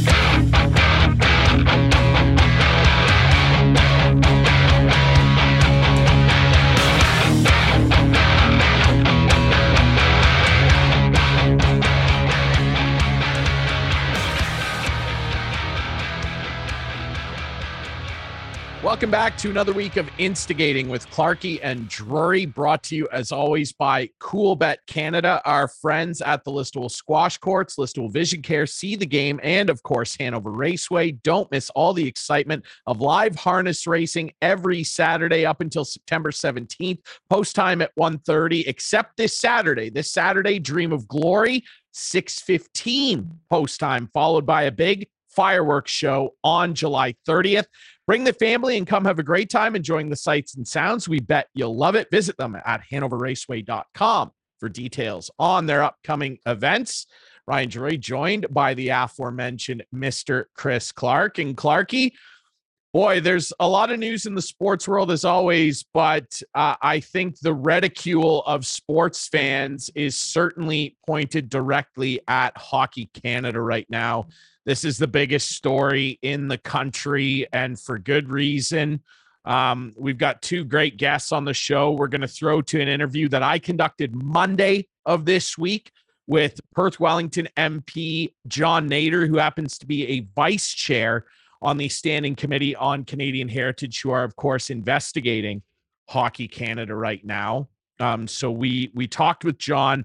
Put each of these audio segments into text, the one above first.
go. Welcome back to another week of Instigating with Clarky and Drury, brought to you as always by Coolbet Canada, our friends at the Listowel Squash Courts, Listowel Vision Care, See the Game, and of course, Hanover Raceway. Don't miss all the excitement of live harness racing every Saturday up until September 17th. Post time at 1.30, except this Saturday. This Saturday, Dream of Glory, 6.15 post time, followed by a big fireworks show on July 30th. Bring the family and come have a great time enjoying the sights and sounds. We bet you'll love it. Visit them at hanoverraceway.com for details on their upcoming events. Ryan Drury joined by the aforementioned Mr. Chris Clark. And Clarky, boy, there's a lot of news in the sports world as always, but uh, I think the ridicule of sports fans is certainly pointed directly at Hockey Canada right now. This is the biggest story in the country, and for good reason. Um, we've got two great guests on the show. We're going to throw to an interview that I conducted Monday of this week with Perth Wellington MP John Nater, who happens to be a vice chair on the standing committee on Canadian heritage, who are, of course, investigating Hockey Canada right now. Um, so we we talked with John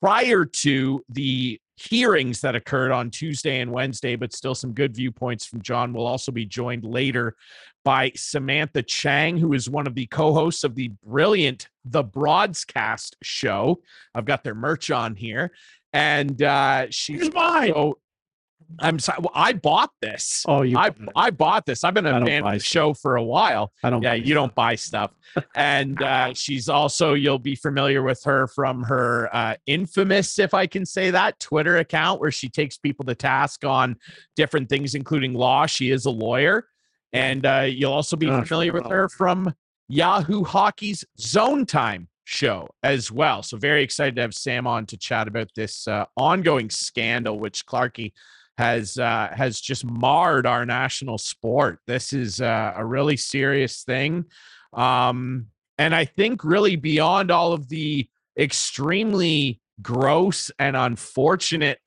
prior to the hearings that occurred on Tuesday and Wednesday, but still some good viewpoints from John. We'll also be joined later by Samantha Chang, who is one of the co hosts of the brilliant The Broadcast show. I've got their merch on here. And uh, she's mine. So I'm sorry. Well, I bought this. Oh, you? I I bought this. I've been a fan of the show for a while. I don't. Yeah, you don't buy stuff. and uh, she's also you'll be familiar with her from her uh, infamous, if I can say that, Twitter account where she takes people to task on different things, including law. She is a lawyer, and uh, you'll also be familiar with her from Yahoo Hockey's Zone Time show as well. So very excited to have Sam on to chat about this uh, ongoing scandal, which Clarky has uh, has just marred our national sport. This is uh, a really serious thing, um, and I think really beyond all of the extremely gross and unfortunate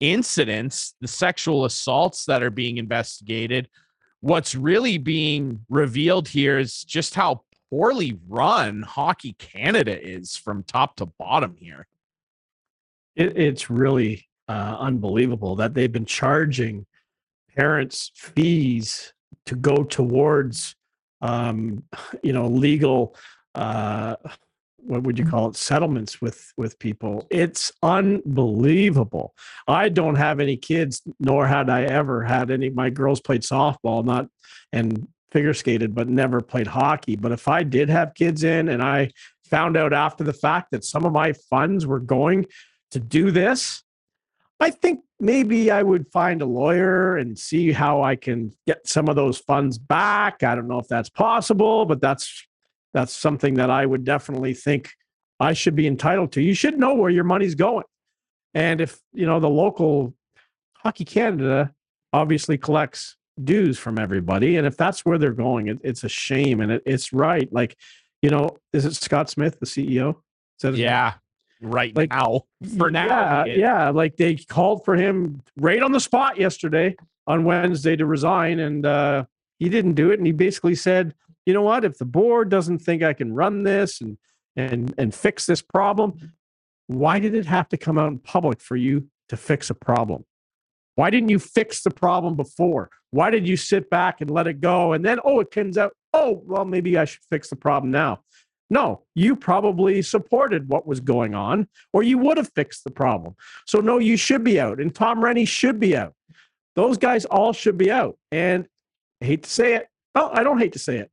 incidents, the sexual assaults that are being investigated, what's really being revealed here is just how poorly run Hockey Canada is from top to bottom here. It, it's really uh, unbelievable that they've been charging parents fees to go towards um, you know legal uh, what would you call it settlements with with people. It's unbelievable. I don't have any kids nor had i ever had any. My girls played softball not and figure skated but never played hockey. But if i did have kids in and i found out after the fact that some of my funds were going to do this I think maybe I would find a lawyer and see how I can get some of those funds back. I don't know if that's possible, but that's that's something that I would definitely think I should be entitled to. You should know where your money's going. And if, you know, the local Hockey Canada obviously collects dues from everybody and if that's where they're going it, it's a shame and it, it's right like you know is it scott smith the ceo yeah right like, now for now. Yeah, yeah, like they called for him right on the spot yesterday on Wednesday to resign, and uh, he didn't do it. And he basically said, "You know what? If the board doesn't think I can run this and and and fix this problem, why did it have to come out in public for you to fix a problem? Why didn't you fix the problem before? Why did you sit back and let it go? And then, oh, it comes out, oh, well, maybe I should fix the problem now. No, you probably supported what was going on, or you would have fixed the problem. So, no, you should be out. And Tom Renney should be out. Those guys all should be out. And I hate to say it. Oh, I don't hate to say it.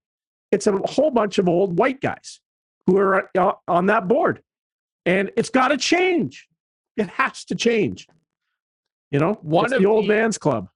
It's a whole bunch of old white guys who are uh, on that board. And it's got to change. It has to change. You know, one of the old the, man's club,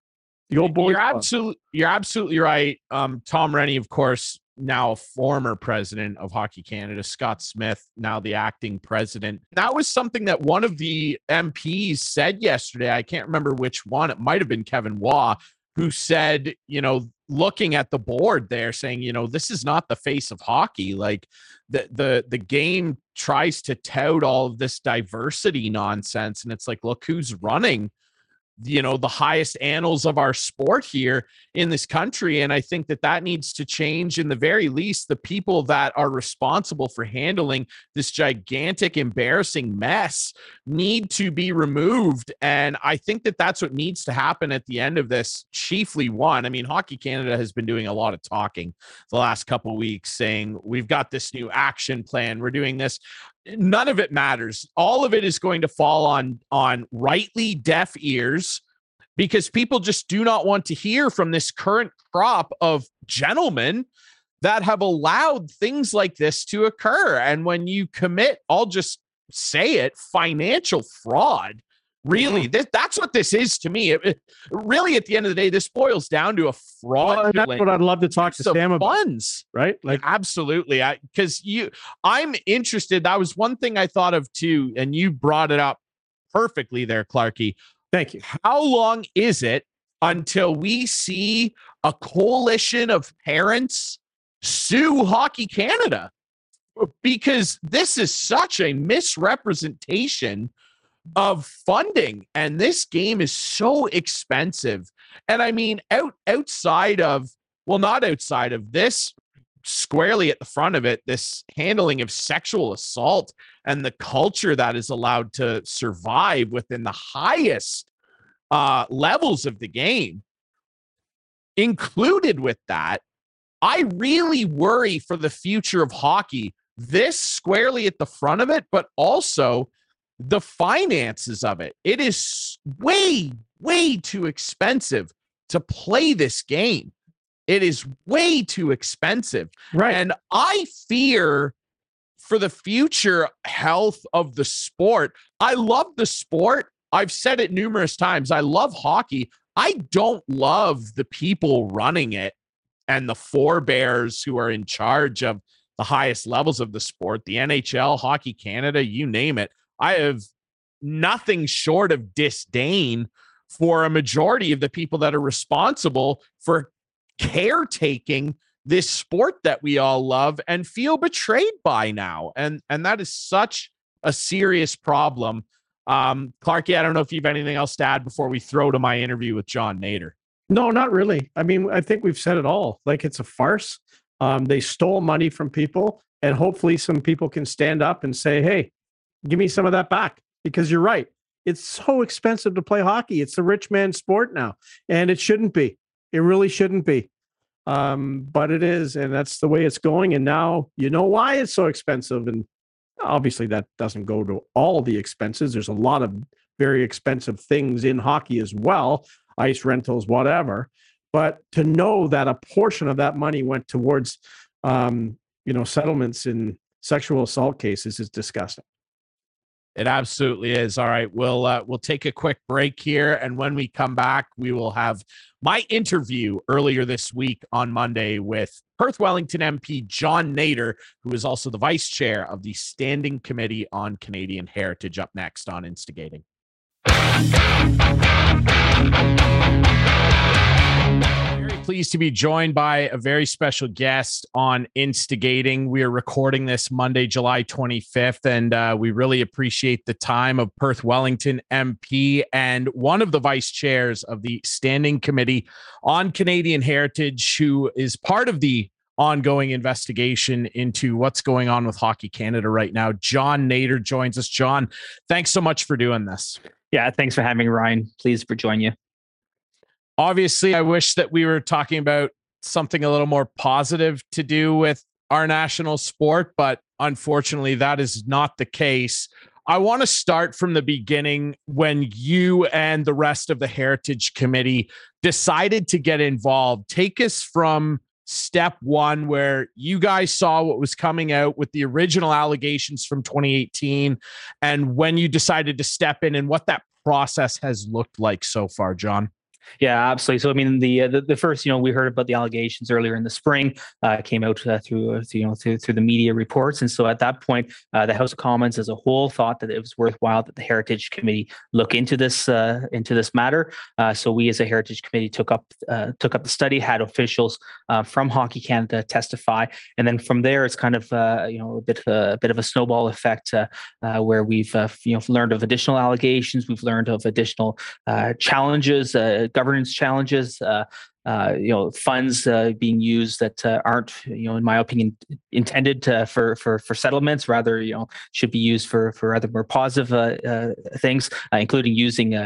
the old boy. You're absolutely, you're absolutely right. Um, Tom Renney, of course, now former president of Hockey Canada, Scott Smith, now the acting president. That was something that one of the MPs said yesterday. I can't remember which one. It might have been Kevin Waugh, who said, you know, looking at the board there saying, you know, this is not the face of hockey. Like the the the game tries to tout all of this diversity nonsense and it's like, look who's running you know the highest annals of our sport here in this country and i think that that needs to change in the very least. The people that are responsible for handling this gigantic embarrassing mess need to be removed and i think that that's what needs to happen at the end of this chiefly one. I mean hockey canada has been doing a lot of talking the last couple weeks saying we've got this new action plan. We're doing this none of it matters. All of it is going to fall on on rightly deaf ears because people just do not want to hear from this current crop of gentlemen that have allowed things like this to occur. And when you commit, I'll just say it, financial fraud Really, this, that's what this is to me. It, it, really, at the end of the day, this boils down to a fraud. That's what I'd love to talk to Sam about. Funds, right? Like, absolutely. Because you, I'm interested. That was one thing I thought of too, and you brought it up perfectly there, Clarky. Thank you. How long is it until we see a coalition of parents sue Hockey Canada? Because this is such a misrepresentation of funding and this game is so expensive. And i mean out outside of well not outside of this squarely at the front of it this handling of sexual assault and the culture that is allowed to survive within the highest uh, levels of the game. Included with that i really worry for the future of hockey this squarely at the front of it but also the finances of it. It is way, way too expensive to play this game. It is way too expensive. Right. And I fear for the future health of the sport. I love the sport. I've said it numerous times. I love hockey. I don't love the people running it and the forebears who are in charge of the highest levels of the sport, the NHL, Hockey Canada, you name it. I have nothing short of disdain for a majority of the people that are responsible for caretaking this sport that we all love and feel betrayed by now. And and that is such a serious problem. Um, Clarky, I don't know if you have anything else to add before we throw to my interview with John Nater. No, not really. I mean, I think we've said it all. Like it's a farce. Um, they stole money from people, and hopefully, some people can stand up and say, "Hey, Give me some of that back because you're right. It's so expensive to play hockey. It's a rich man's sport now, and it shouldn't be. It really shouldn't be. Um, but it is, and that's the way it's going. And now you know why it's so expensive. And obviously, that doesn't go to all the expenses. There's a lot of very expensive things in hockey as well, ice rentals, whatever. But to know that a portion of that money went towards, um, you know, settlements in sexual assault cases is disgusting. It absolutely is. All right, we'll uh, we'll take a quick break here, and when we come back, we will have my interview earlier this week on Monday with Perth Wellington MP John Nater, who is also the vice chair of the Standing Committee on Canadian Heritage. Up next on Instigating pleased to be joined by a very special guest on Instigating. We are recording this Monday, July 25th, and uh, we really appreciate the time of Perth Wellington MP and one of the vice chairs of the Standing Committee on Canadian Heritage, who is part of the ongoing investigation into what's going on with Hockey Canada right now. John Nater joins us. John, thanks so much for doing this. Yeah, thanks for having me, Ryan. Pleased for joining you obviously, I wish that we were talking about something a little more positive to do with our national sport, but unfortunately, that is not the case. I want to start from the beginning when you and the rest of the Heritage Committee decided to get involved. Take us from step one, where you guys saw what was coming out with the original allegations from 2018, and when you decided to step in and what that process has looked like so far, John. Yeah, absolutely. So, I mean, the, uh, the, the first, you know, we heard about the allegations earlier in the spring, uh, came out uh, through, uh, you know, through, through the media reports, and so at that point, uh, the House of Commons as a whole thought that it was worthwhile that the Heritage Committee look into this uh, into this matter. Uh, so, we as a Heritage Committee took up uh, took up the study, had officials from Hockey Canada testify, and then from there, it's kind of you know a bit a bit of a snowball effect where we've you know learned of additional allegations, we've learned of additional challenges governance challenges. Uh, uh, you know, funds uh, being used that uh, aren't, you know, in my opinion, intended to, for for for settlements. Rather, you know, should be used for for other more positive uh, things, including using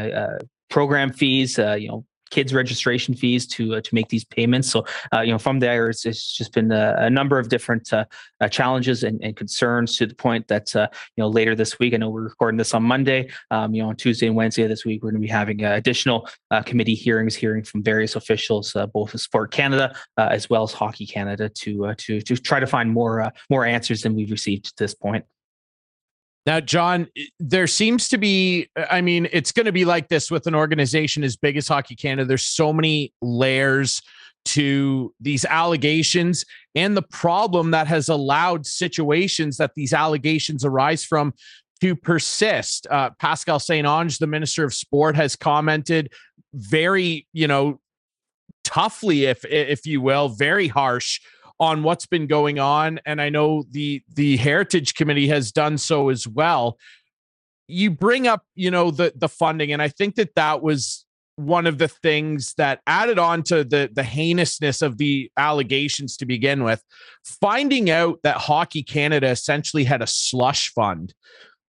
program fees. you know, kids registration fees to uh, to make these payments. So uh, you know from there it's, it's just been a, a number of different uh, uh challenges and, and, concerns to the point that uh, you know later this week I know we're recording this on Monday. Um, you know on Tuesday and Wednesday this week we're going to be having additional committee hearings, hearing from various officials, both of Sport Canada as well as Hockey Canada, to to to try to find more more answers than we've received to this point. Now, John, there seems to be, I mean, it's going to be like this with an organization as big as Hockey Canada. There's so many layers to these allegations and the problem that has allowed situations that these allegations arise from to persist. Uh, Pascale St-Onge, the Minister of Sport, has commented very, you know, toughly, if if you will, very harsh on what's been going on. And i know the the heritage committee has done so as well. You bring up you know the the funding and i think that that was one of the things that added on to the the heinousness of the allegations to begin with. Finding out that hockey canada essentially had a slush fund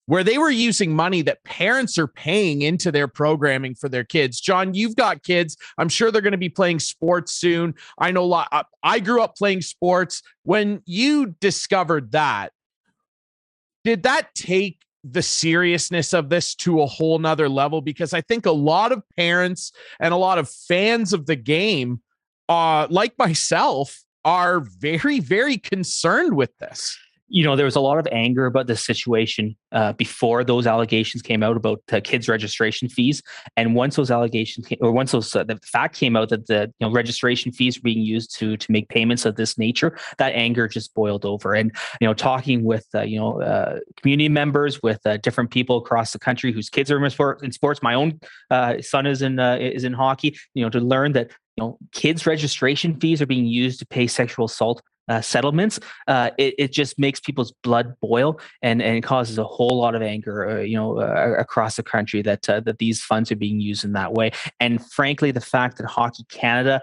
where they were using money that parents are paying into their programming for their kids. John, you've got kids. I'm sure they're going to be playing sports soon. I know a lot. Uh, I grew up playing sports. When you discovered that, did that take the seriousness of this to a whole nother level? Because I think a lot of parents and a lot of fans of the game, uh, like myself, are very, very concerned with this you know, there was a lot of anger about this situation uh, before those allegations came out about uh, kids' registration fees. And once those allegations, came, or once those uh, the fact came out that the you know registration fees were being used to to make payments of this nature, that anger just boiled over. And you know, talking with uh, you know uh, community members, with uh, different people across the country whose kids are in, sport, in sports. My own son is in is in hockey. You know, to learn that you know kids registration fees are being used to pay sexual assault uh, settlements, uh, it, it just makes people's blood boil and, and causes a whole lot of anger, uh, you know, uh, across the country that that these funds are being used in that way. And frankly, the fact that Hockey Canada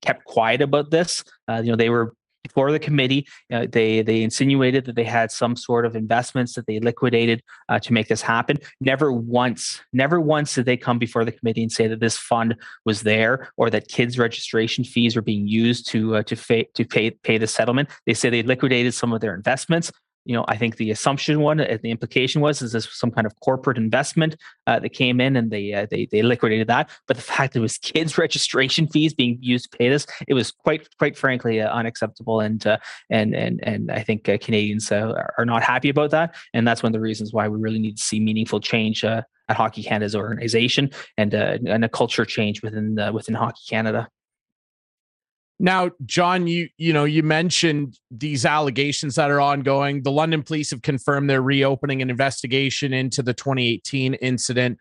kept quiet about this, you know, they were before the committee. Uh, they they insinuated that they had some sort of investments that they liquidated uh, to make this happen. Never once, never once did they come before the committee and say that this fund was there or that kids' registration fees were being used to uh, to, fa- to pay pay the settlement. They say they liquidated some of their investments you know, I think the assumption one, uh, the implication was, is this some kind of corporate investment uh, that came in and they, uh, they they liquidated that. But the fact that it was kids' registration fees being used to pay this, it was quite quite frankly uh, unacceptable. And uh, and and and I think uh, Canadians are not happy about that. And that's one of the reasons why we really need to see meaningful change at Hockey Canada's organization and and a culture change within within Hockey Canada. Now, John, you you know you mentioned these allegations that are ongoing. The London police have confirmed they're reopening an investigation into the 2018 incident.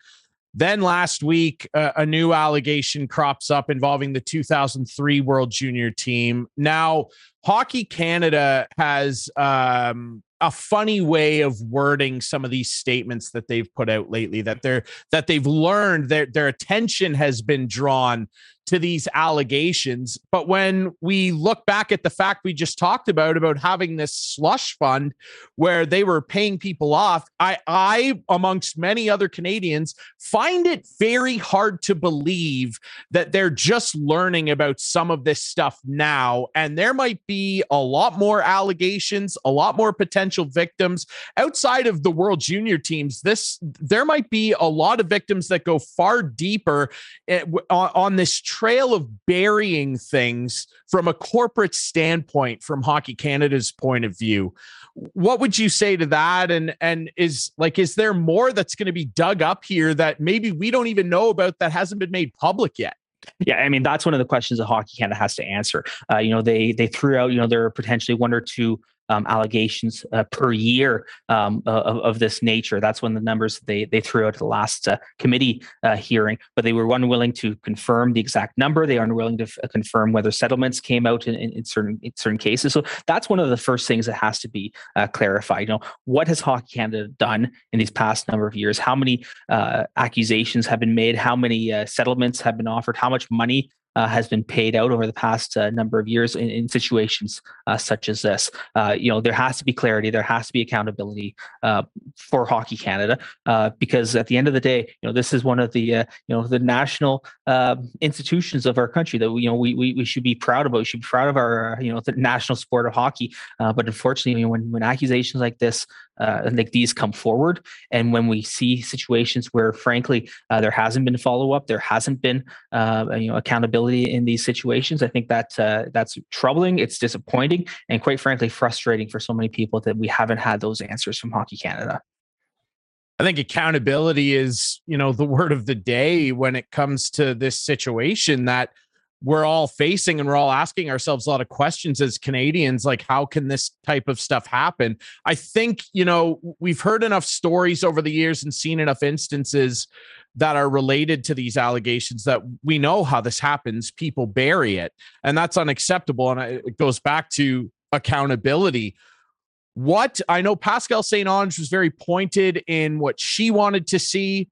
Then last week, uh, a new allegation crops up involving the 2003 World Junior team. Now, Hockey Canada has um, a funny way of wording some of these statements that they've put out lately. That they're that they've learned their their attention has been drawn to these allegations. But when we look back at the fact we just talked about, about having this slush fund where they were paying people off, I, I, amongst many other Canadians, find it very hard to believe that they're just learning about some of this stuff now. And there might be a lot more allegations, a lot more potential victims outside of the World Junior teams. This, there might be a lot of victims that go far deeper eh, on, on this trail of burying things from a corporate standpoint from Hockey Canada's point of view. What would you say to that? And and is like is there more that's going to be dug up here that maybe we don't even know about that hasn't been made public yet? Yeah, I mean that's one of the questions that Hockey Canada has to answer. Uh, you know, they they threw out you know there are potentially one or two um, allegations uh, per year um, of, of, this nature. That's when the numbers they they threw out at the last uh, committee uh, hearing, but they were unwilling to confirm the exact number. They are unwilling to f- uh, confirm whether settlements came out in, in, certain in certain cases. So that's one of the first things that has to be uh, clarified. You know, what has Hockey Canada done in these past number of years? How many uh, accusations have been made? How many settlements have been offered? How much money uh, has been paid out over the past uh, number of years in, in situations uh, such as this. Uh, you know, there has to be clarity, there has to be accountability uh, for Hockey Canada, uh, because at the end of the day, you know, this is one of the you know the national institutions of our country that we, you know we, we we should be proud about. We should be proud of our you know the national sport of hockey. but unfortunately, when when accusations like this uh, like these come forward. And when we see situations where, frankly, uh, there hasn't been follow up, there hasn't been uh, you know accountability in these situations, I think that uh, that's troubling. It's disappointing, and quite frankly, frustrating for so many people that we haven't had those answers from Hockey Canada. I think accountability is, you know, the word of the day when it comes to this situation that we're all facing and we're all asking ourselves a lot of questions as Canadians like how can this type of stuff happen? I think you know we've heard enough stories over the years and seen enough instances that are related to these allegations that we know how this happens. People bury it and that's unacceptable and it goes back to accountability. What I know Pascale St-Onge was very pointed in what she wanted to see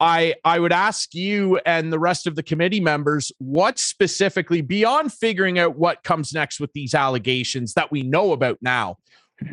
I I would ask you and the rest of the committee members what specifically beyond figuring out what comes next with these allegations that we know about now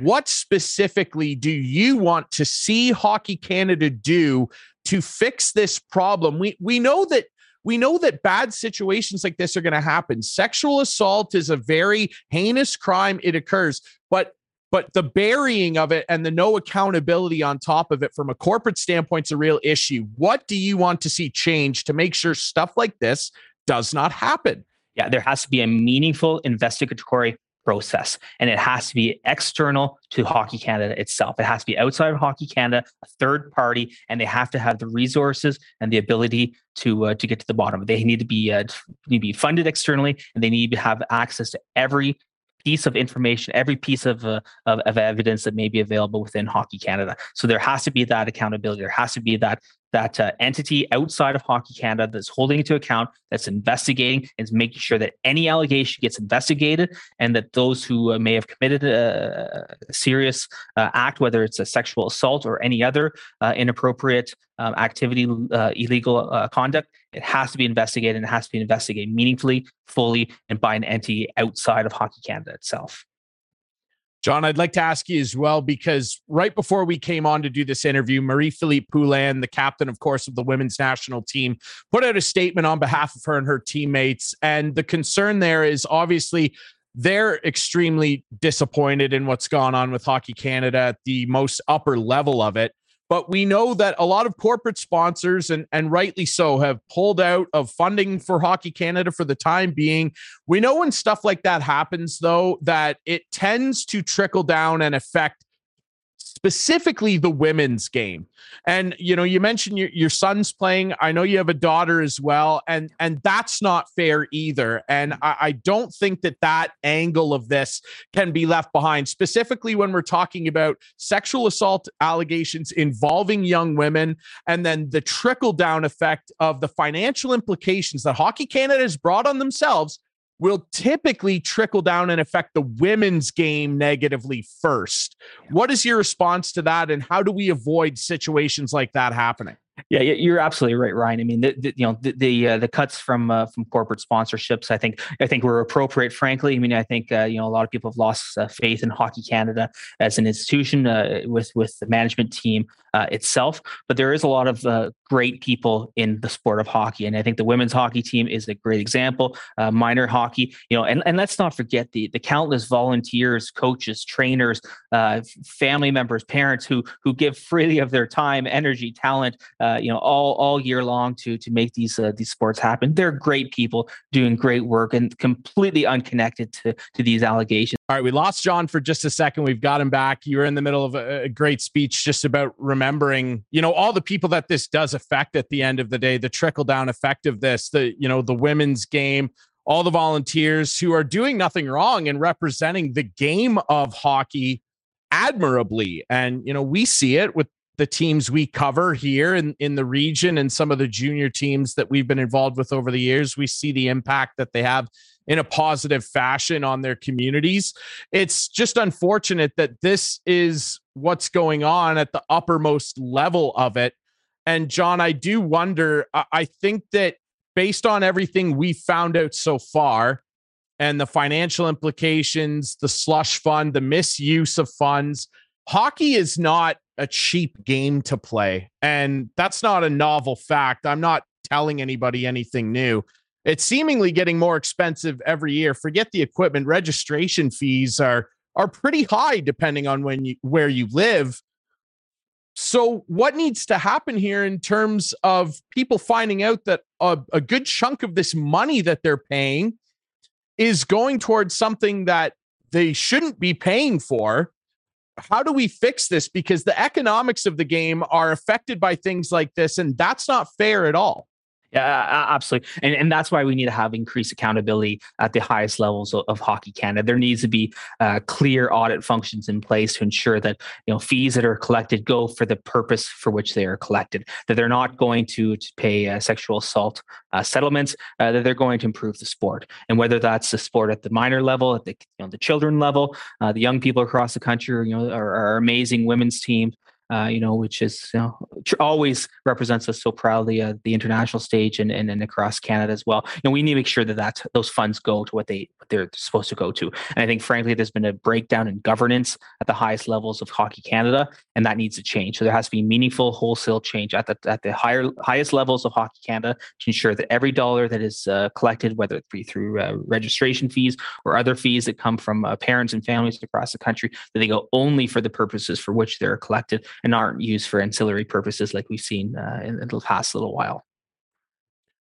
what specifically do you want to see hockey canada do to fix this problem? We we know that we know that bad situations like this are going to happen. Sexual assault is a very heinous crime. It occurs but but the burying of it and the no accountability on top of it from a corporate standpoint is a real issue. What do you want to see change to make sure stuff like this does not happen? Yeah, there has to be a meaningful investigatory process and it has to be external to Hockey Canada itself. It has to be outside of Hockey Canada, a third party, and they have to have the resources and the ability to uh, to get to the bottom. They need to be uh, need to be funded externally, and they need to have access to every piece of information, every piece of, uh, of, of evidence that may be available within Hockey Canada. So there has to be that accountability. There has to be that that uh, entity outside of Hockey Canada that's holding it to account, that's investigating, is making sure that any allegation gets investigated, and that those who uh, may have committed a, a serious uh, act, whether it's a sexual assault or any other uh, inappropriate um, activity, uh, illegal uh, conduct, it has to be investigated and it has to be investigated meaningfully, fully, and by an entity outside of Hockey Canada itself. John, I'd like to ask you as well because right before we came on to do this interview, Marie Philip Poulin, the captain, of course, of the women's national team, put out a statement on behalf of her and her teammates. And the concern there is obviously they're extremely disappointed in what's gone on with Hockey Canada at the most upper level of it. But we know that a lot of corporate sponsors, and, and rightly so, have pulled out of funding for Hockey Canada for the time being. We know when stuff like that happens, though, that it tends to trickle down and affect specifically the women's game. And you know, you mentioned your, your son's playing. I know you have a daughter as well, and and that's not fair either. And I, I don't think that that angle of this can be left behind, specifically when we're talking about sexual assault allegations involving young women, and then the trickle down effect of the financial implications that Hockey Canada has brought on themselves will typically trickle down and affect the women's game negatively first. What is your response to that, and how do we avoid situations like that happening? Yeah, you're absolutely right, Ryan. I mean, the, the you know the the, uh, the cuts from uh, from corporate sponsorships, I think I think were appropriate. Frankly, I mean, I think uh, you know a lot of people have lost uh, faith in Hockey Canada as an institution uh, with with the management team uh, itself. But there is a lot of great people in the sport of hockey, and I think the women's hockey team is a great example. minor hockey, you know, and, and let's not forget the the countless volunteers, coaches, trainers, family members, parents who who give freely of their time, energy, talent uh, you know, all all year long to to make these uh, these sports happen. They're great people doing great work and completely unconnected to to these allegations. All right, we lost John for just a second. We've got him back. You were in the middle of a, a great speech just about remembering, you know, all the people that this does affect at the end of the day, the trickle down effect of this, the you know, the women's game, all the volunteers who are doing nothing wrong and representing the game of hockey admirably. And, you know, we see it with the teams we cover here in, in the region and some of the junior teams that we've been involved with over the years. We see the impact that they have in a positive fashion on their communities. It's just unfortunate that this is what's going on at the uppermost level of it. And John, I do wonder, I think that based on everything we found out so far and the financial implications, the slush fund, the misuse of funds, hockey is not a cheap game to play. And that's not a novel fact. I'm not telling anybody anything new. It's seemingly getting more expensive every year. Forget the equipment, registration fees are are pretty high depending on when you where you live. So, what needs to happen here in terms of people finding out that a, a, good chunk of this money that they're paying is going towards something that they shouldn't be paying for? How do we fix this? Because the economics of the game are affected by things like this, and that's not fair at all. Yeah, absolutely, and and that's why we need to have increased accountability at the highest levels of, of Hockey Canada. There needs to be uh, clear audit functions in place to ensure that you know fees that are collected go for the purpose for which they are collected. That they're not going to, to pay uh, sexual assault uh, settlements. Uh, that they're going to improve the sport, and whether that's the sport at the minor level, at the you know the children level, uh, the young people across the country, you know, our amazing women's teams uh, you know, which is you know, always represents us so proudly at the international stage and, and, and across Canada as well. You know, we need to make sure that that those funds go to what they what they're supposed to go to. And I think, frankly, there's been a breakdown in governance at the highest levels of Hockey Canada, and that needs to change. So there has to be meaningful wholesale change at the at the higher highest levels of Hockey Canada to ensure that every dollar that is uh, collected, whether it be through uh, registration fees or other fees that come from uh, parents and families across the country, that they go only for the purposes for which they're collected and aren't used for ancillary purposes like we've seen uh, in, in the past little while.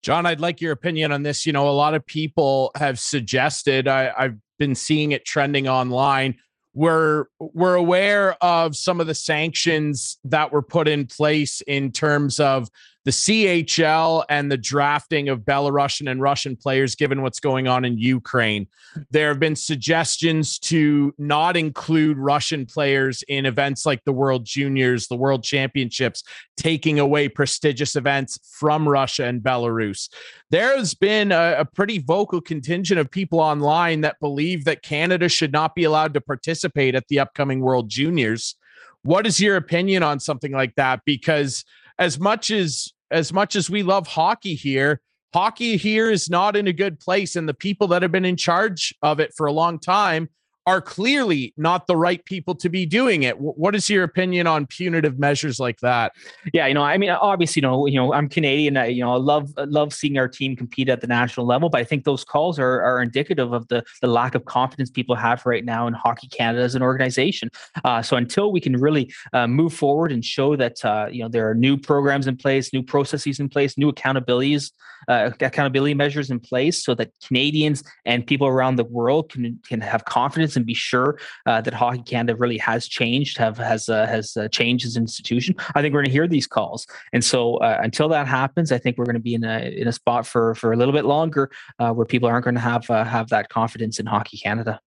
John, I'd like your opinion on this. You know, a lot of people have suggested, I, have been seeing it trending online. We're we're aware of some of the sanctions that were put in place in terms of the CHL and the drafting of Belarusian and Russian players, given what's going on in Ukraine. There have been suggestions to not include Russian players in events like the World Juniors, the World Championships, taking away prestigious events from Russia and Belarus. There has been a, a pretty vocal contingent of people online that believe that Canada should not be allowed to participate at the upcoming World Juniors. What is your opinion on something like that? Because as much as as much as we love hockey here, hockey here is not in a good place. And the people that have been in charge of it for a long time are clearly not the right people to be doing it. What is your opinion on punitive measures like that? Yeah, you know, I mean, obviously, you know, you know, I'm Canadian. I, you know, I love love seeing our team compete at the national level, but I think those calls are are indicative of the the lack of confidence people have right now in Hockey Canada as an organization. Uh, so until we can really uh, move forward and show that uh, you know there are new programs in place, new processes in place, new accountabilities uh, accountability measures in place, so that Canadians and people around the world can can have confidence and be sure uh, that Hockey Canada really has changed, have has uh, has uh, changed as an institution. I think we're going to hear these calls, and so uh, until that happens, I think we're going to be in a in a spot for for a little bit longer uh, where people aren't going to have uh, have that confidence in Hockey Canada.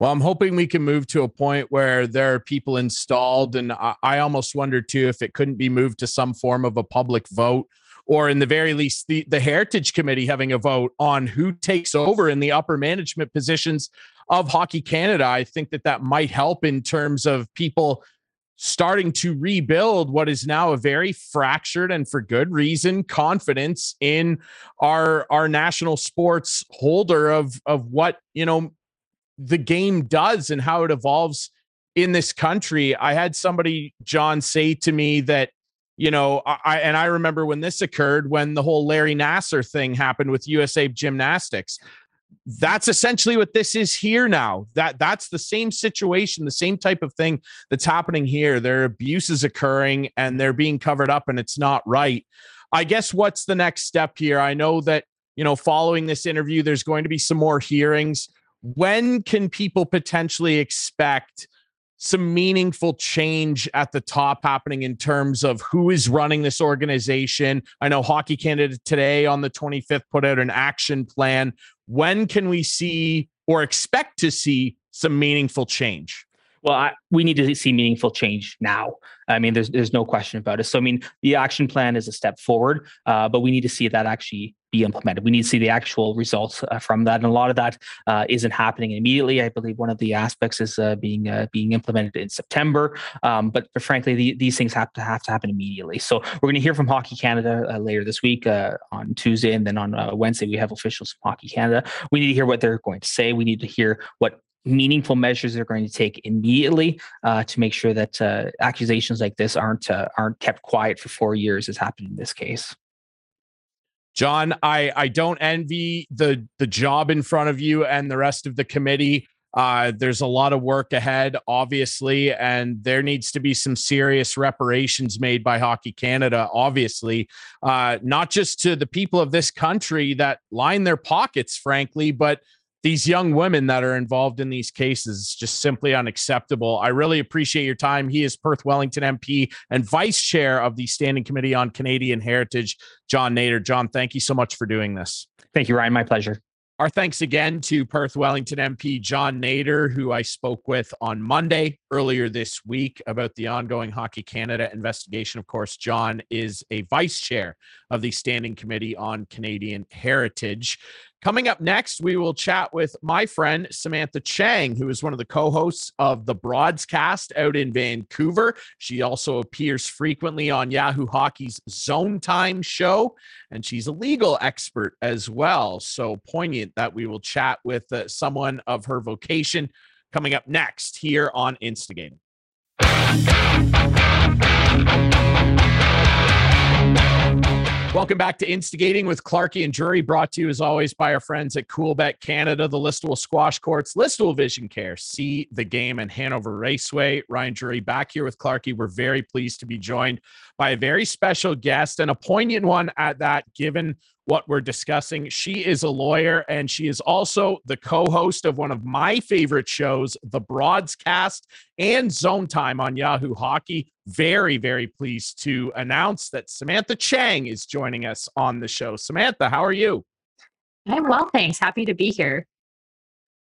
Well, I'm hoping we can move to a point where there are people installed, and I, I almost wonder too if it couldn't be moved to some form of a public vote or in the very least the, the heritage committee having a vote on who takes over in the upper management positions of Hockey Canada. I think that that might help in terms of people starting to rebuild what is now a very fractured and for good reason confidence in our our national sports holder of of what you know the game does and how it evolves in this country i had somebody john say to me that you know i and i remember when this occurred when the whole larry nassar thing happened with usa gymnastics that's essentially what this is here now. That that's the same situation, the same type of thing that's happening here. There are abuses occurring and they're being covered up and it's not right. I guess what's the next step here? I know that, you know, following this interview there's going to be some more hearings. When can people potentially expect some meaningful change at the top happening in terms of who is running this organization. I know Hockey Canada today on the 25th put out an action plan. When can we see or expect to see some meaningful change? Well, I, we need to see meaningful change now. I mean, there's there's no question about it. So, I mean, the action plan is a step forward, uh, but we need to see that actually be implemented. We need to see the actual results uh, from that, and a lot of that uh, isn't happening immediately. I believe one of the aspects is uh, being uh, being implemented in September, um, but, frankly, the, these things have to have to happen immediately. So, we're going to hear from Hockey Canada uh, later this week on Tuesday, and then on Wednesday we have officials from Hockey Canada. We need to hear what they're going to say. We need to hear what meaningful measures they're going to take immediately uh, to make sure that uh, accusations like this aren't uh, aren't kept quiet for four years, as happened in this case. John, I I don't envy the the job in front of you and the rest of the committee. Uh, there's a lot of work ahead, obviously, and there needs to be some serious reparations made by Hockey Canada, obviously, uh, not just to the people of this country that line their pockets, frankly, but these young women that are involved in these cases just simply unacceptable. I really appreciate your time. He is Perth Wellington MP and vice chair of the Standing Committee on Canadian Heritage, John Nater. John, thank you so much for doing this. Thank you, Ryan. My pleasure. Our thanks again to Perth Wellington MP John Nater, who I spoke with on Monday earlier this week about the ongoing Hockey Canada investigation. Of course, John is a vice chair of the Standing Committee on Canadian Heritage. Coming up next, we will chat with my friend Samantha Chang, who is one of the co hosts of the broadcast out in Vancouver. She also appears frequently on Yahoo Hockey's Zone Time show, and she's a legal expert as well. So poignant that we will chat with uh, someone of her vocation coming up next here on Instigating. Welcome back to Instigating with Clarkey and Drury, brought to you as always by our friends at Coolbet Canada, the Listowel Squash Courts, Listowel Vision Care, See the Game, and Hanover Raceway. Ryan Drury back here with Clarkey. We're very pleased to be joined by a very special guest and a poignant one at that, given what we're discussing. She is a lawyer and she is also the co host of one of my favorite shows, The Broadcast and Zone Time on Yahoo Hockey. Very, very pleased to announce that Samantha Chang is joining us on the show. Samantha, how are you? I'm well, thanks. Happy to be here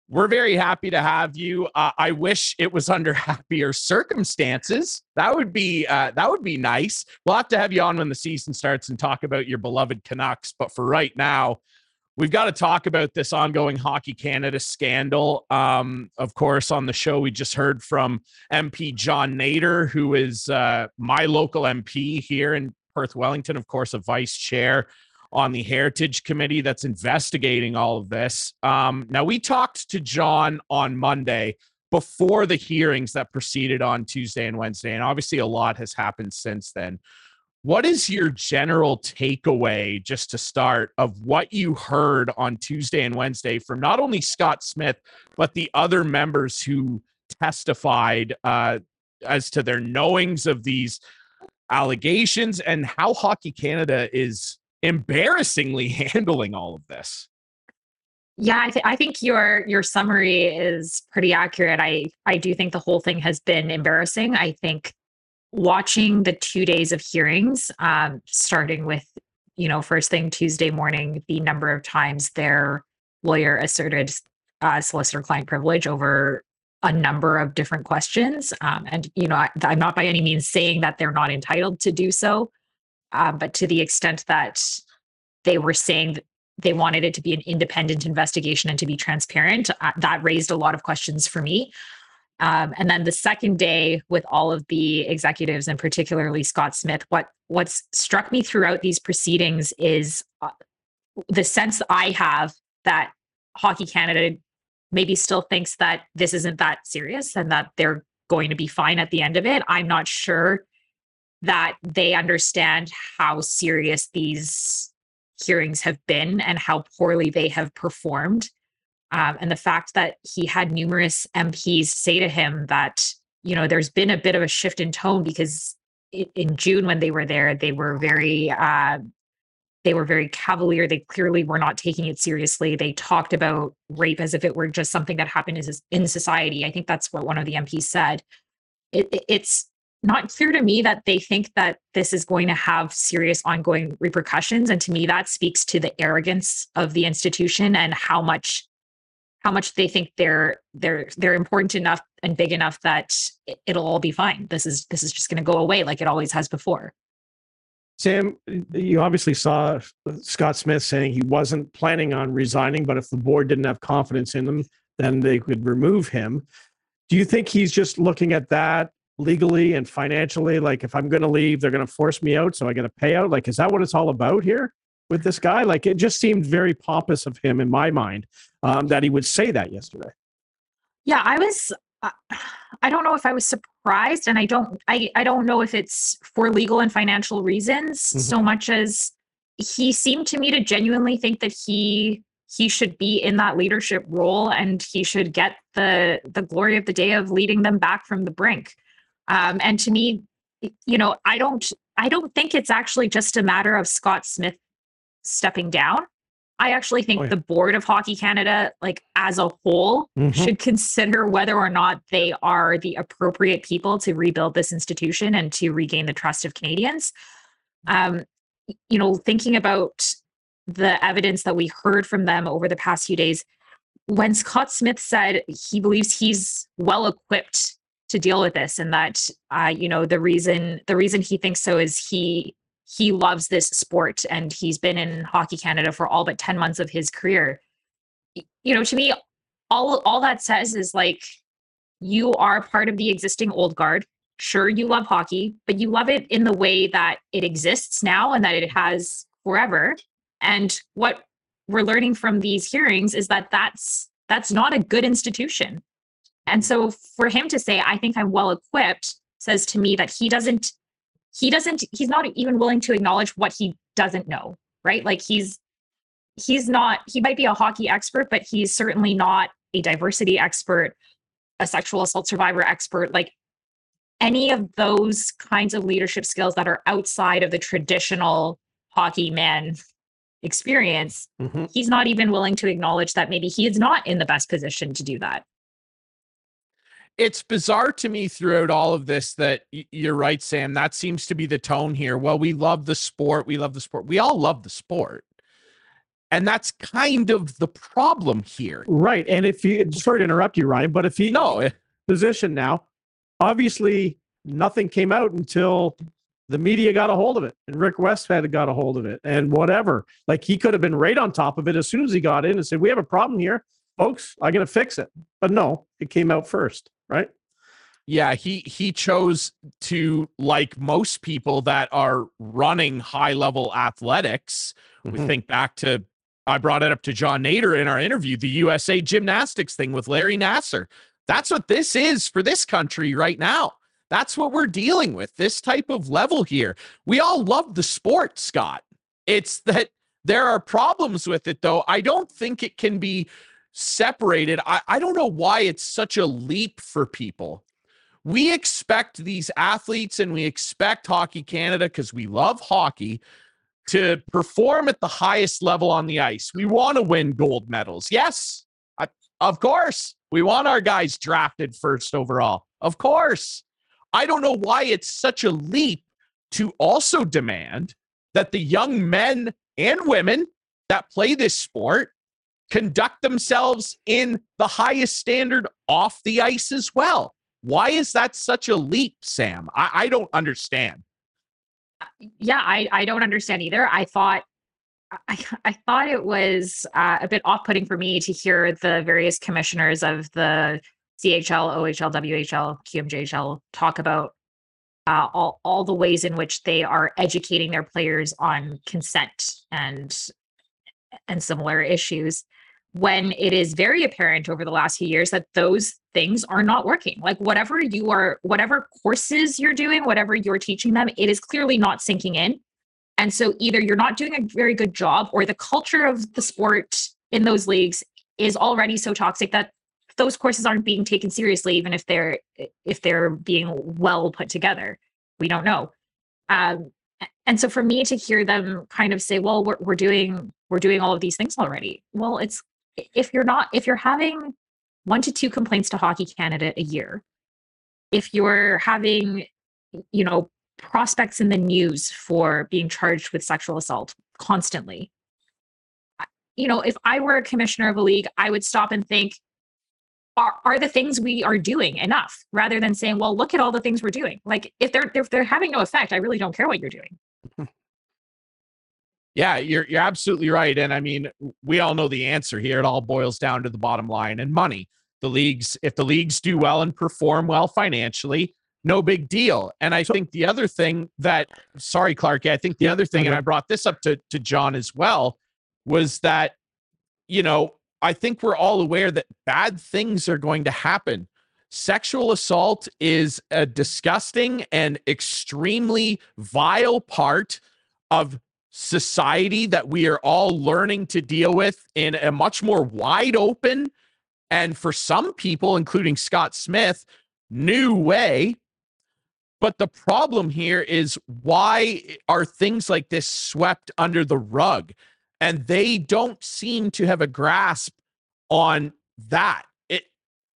we're very happy to have you. Uh, I wish it was under happier circumstances. That would be uh, that would be nice. We'll have to have you on when the season starts and talk about your beloved Canucks. But for right now, we've got to talk about this ongoing Hockey Canada scandal. Um, of course, on the show we just heard from MP John Nater, who is uh, my local MP here in Perth Wellington. Of course, a vice chair on the Heritage Committee that's investigating all of this. Um, now, we talked to John on Monday before the hearings that proceeded on Tuesday and Wednesday, and obviously a lot has happened since then. What is your general takeaway, just to start, of what you heard on Tuesday and Wednesday from not only Scott Smith, but the other members who testified uh, as to their knowings of these allegations and how Hockey Canada is embarrassingly handling all of this. Yeah, I, th- I, think your your summary is pretty accurate. I I do think the whole thing has been embarrassing. I think watching the two days of hearings, um, starting with you know first thing Tuesday morning, the number of times their lawyer asserted uh, solicitor client privilege over a number of different questions, um, and you know I, I'm not by any means saying that they're not entitled to do so. Um, but to the extent that they were saying they wanted it to be an independent investigation and to be transparent, uh, that raised a lot of questions for me. Um, and then the second day with all of the executives and particularly Scott Smith, what what's struck me throughout these proceedings is uh, the sense I have that Hockey Canada maybe still thinks that this isn't that serious and that they're going to be fine at the end of it. I'm not sure that they understand how serious these hearings have been and how poorly they have performed. Um, and the fact that he had numerous MPs say to him that, you know, there's been a bit of a shift in tone because in June when they were there, they were very uh, they were very cavalier. They clearly were not taking it seriously. They talked about rape as if it were just something that happened in society. I think that's what one of the MPs said. It, it's not clear to me that they think that this is going to have serious ongoing repercussions. And to me, that speaks to the arrogance of the institution and how much how much they think they're they're they're important enough and big enough that it'll all be fine. This is this is just going to go away like it always has before. Sam, you obviously saw Scott Smith saying he wasn't planning on resigning, but if the board didn't have confidence in him, then they could remove him. Do you think he's just looking at that legally and financially? Like, if I'm going to leave, they're going to force me out, so I get a payout. Like, is that what it's all about here with this guy? Like, it just seemed very pompous of him in my mind um, that he would say that yesterday. Yeah, I was. Uh, I don't know if I was surprised, and I don't. I I don't know if it's for legal and financial reasons mm-hmm. so much as he seemed to me to genuinely think that he he should be in that leadership role and he should get the the glory of the day of leading them back from the brink. Um, and to me, you know, I don't I don't think it's actually just a matter of Scott Smith stepping down. I actually think oh, yeah. the board of Hockey Canada, like as a whole, mm-hmm. should consider whether or not they are the appropriate people to rebuild this institution and to regain the trust of Canadians. Um, you know, thinking about the evidence that we heard from them over the past few days, when Scott Smith said he believes he's well equipped to deal with this, and that uh, you know the reason the reason he thinks so is he he loves this sport and he's been in hockey canada for all but 10 months of his career. You know to me all all that says is like you are part of the existing old guard. Sure you love hockey but you love it in the way that it exists now and that it has forever. And what we're learning from these hearings is that that's that's not a good institution and so for him to say i think i'm well equipped says to me that he doesn't he doesn't he's not even willing to acknowledge what he doesn't know right? Like he's he's not he might be a hockey expert but he's certainly not a diversity expert a sexual assault survivor expert. Like any of those kinds of leadership skills that are outside of the traditional hockey man experience mm-hmm. he's not even willing to acknowledge that maybe he is not in the best position to do that it's bizarre to me throughout all of this that you're right, Sam. That seems to be the tone here. Well, we love the sport. We love the sport. We all love the sport. And that's kind of the problem here. Right. And if you, sorry to interrupt you, Ryan, but if you know eh position now, obviously nothing came out until the media got a hold of it and Rick Westhead got a hold of it and whatever. Like he could have been right on top of it as soon as he got in and said, We have a problem here, folks. I'm going to fix it. But no, it came out first right? Yeah, he he chose to like most people that are running high level athletics. Mm-hmm. We think back to I brought it up to John Nater in our interview, the USA gymnastics thing with Larry Nassar. That's what this is for this country right now. That's what we're dealing with. This type of level here. We all love the sport, Scott. It's that there are problems with it though. I don't think it can be separated. I, I don't know why it's such a leap for people. We expect these athletes and we expect Hockey Canada because we love hockey to perform at the highest level on the ice. We want to win gold medals. Yes, I, of course. We want our guys drafted first overall. Of course. I don't know why it's such a leap to also demand that the young men and women that play this sport conduct themselves in the highest standard off the ice as well. Why is that such a leap, Sam? I, I don't understand. Yeah, I, I don't understand either. I thought I, I thought it was uh, a bit off-putting for me to hear the various commissioners of the CHL, OHL, WHL, QMJHL talk about uh, all all the ways in which they are educating their players on consent and and similar issues when it is very apparent over the last few years that those things are not working. Like whatever you are, whatever courses you're doing, whatever you're teaching them, it is clearly not sinking in. And so either you're not doing a very good job or the culture of the sport in those leagues is already so toxic that those courses aren't being taken seriously even if they're if they're being well put together we don't know um, and so for me to hear them kind of say well we're, we're doing we're doing all of these things already well it's if you're not if you're having one to two complaints to hockey canada a year if you're having you know prospects in the news for being charged with sexual assault constantly you know if i were a commissioner of a league i would stop and think are, are the things we are doing enough? Rather than saying well look at all the things we're doing. Like if they're if they're having no effect i really don't care what you're doing yeah you're you're absolutely right and i mean we all know the answer here it all boils down to the bottom line and money the leagues if the leagues do well and perform well financially no big deal and i think the other thing that sorry clark i think the other thing and i brought this up to to john as well was that you know I think we're all aware that bad things are going to happen. Sexual assault is a disgusting and extremely vile part of society that we are all learning to deal with in a much more wide open and for some people, including Scott Smith, new way. But the problem here is why are things like this swept under the rug? and they don't seem to have a grasp on that. It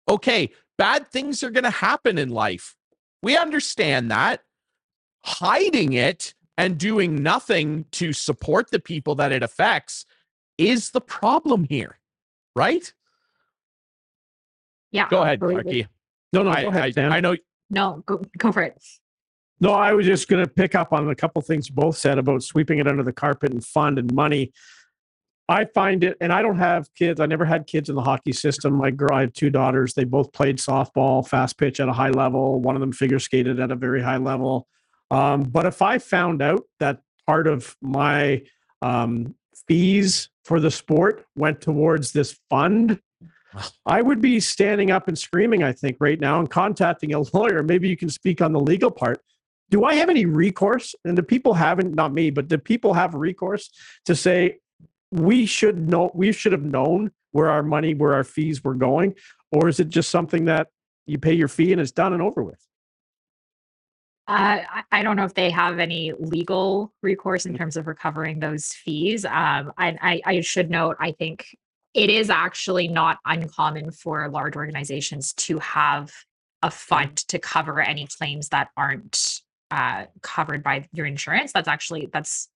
okay, bad things are going to happen in life. We understand that. Hiding it and doing nothing to support the people that it affects is the problem here, right? Yeah. Go ahead, Clarky. No, no, I, go ahead, I, I know. No, go, go for it. No, I was just going to pick up on a couple things both said about sweeping it under the carpet and fund and money. I find it, and I don't have kids. I never had kids in the hockey system. My girl, I have two daughters. They both played softball, fast pitch at a high level. One of them figure skated at a very high level. Um, but if I found out that part of my um, fees for the sport went towards this fund, I would be standing up and screaming, I think, right now and contacting a lawyer. Maybe you can speak on the legal part do I have any recourse? And the people haven't, not me, but the people have recourse to say we should know, we should have known where our money, where our fees were going? Or is it just something that you pay your fee and it's done and over with? Uh, I don't know if they have any legal recourse in terms of recovering those fees. Um, I, I, I should note, I think it is actually not uncommon for large organizations to have a fund to cover any claims that aren't uh, covered by your insurance. That's actually that's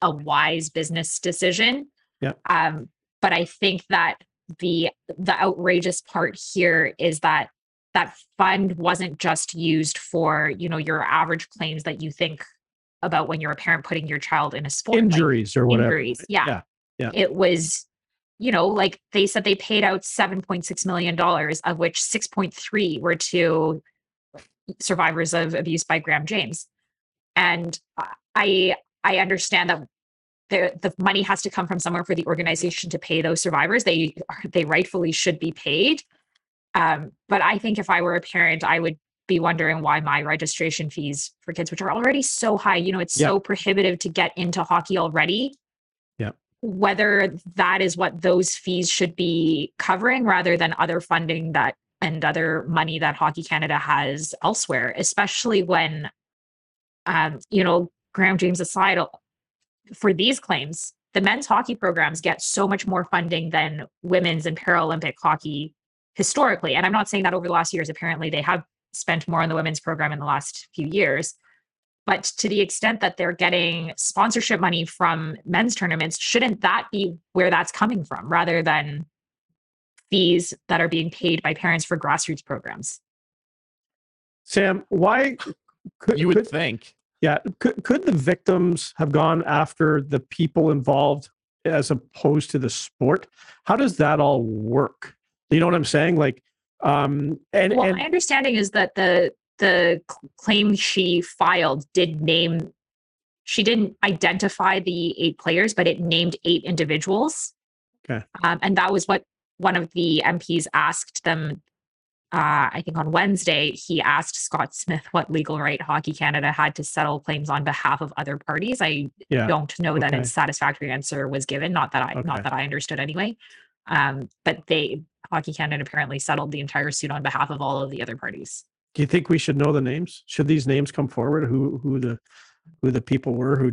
a wise business decision. Yeah. Um, but I think that the the outrageous part here is that that fund wasn't just used for you know your average claims that you think about when you're a parent putting your child in a sport injuries like or whatever injuries yeah. yeah yeah it was you know like they said they paid out 7.6 million dollars of which 6.3 were to survivors of abuse by Graham James. And I I understand that the the money has to come from somewhere for the organization to pay those survivors. They they rightfully should be paid. Um, but I think if I were a parent, I would be wondering why my registration fees for kids, which are already so high, you know, it's so prohibitive to get into hockey already. Yeah. Whether that is what those fees should be covering rather than other funding that and other money that Hockey Canada has elsewhere, especially when, um, you know, Graham James aside, for these claims, the men's hockey programs get so much more funding than women's and Paralympic hockey historically. And I'm not saying that over the last years, apparently they have spent more on the women's program in the last few years. But to the extent that they're getting sponsorship money from men's tournaments, shouldn't that be where that's coming from rather than fees that are being paid by parents for grassroots programs. Sam, why could you would could, think? Yeah, could could the victims have gone after the people involved as opposed to the sport? How does that all work? You know what I'm saying? Like, um, and well, and, my understanding is that the the claim she filed did name she didn't identify the eight players, but it named eight individuals. Okay. Um, and that was what one of the MPs asked them, uh, I think on Wednesday, he asked Scott Smith what legal right Hockey Canada had to settle claims on behalf of other parties. I yeah. don't know okay. that a satisfactory answer was given. Not that I, okay. not that I understood anyway. Um, but they Hockey Canada apparently settled the entire suit on behalf of all of the other parties. Do you think we should know the names? Should these names come forward? Who who the who the people were who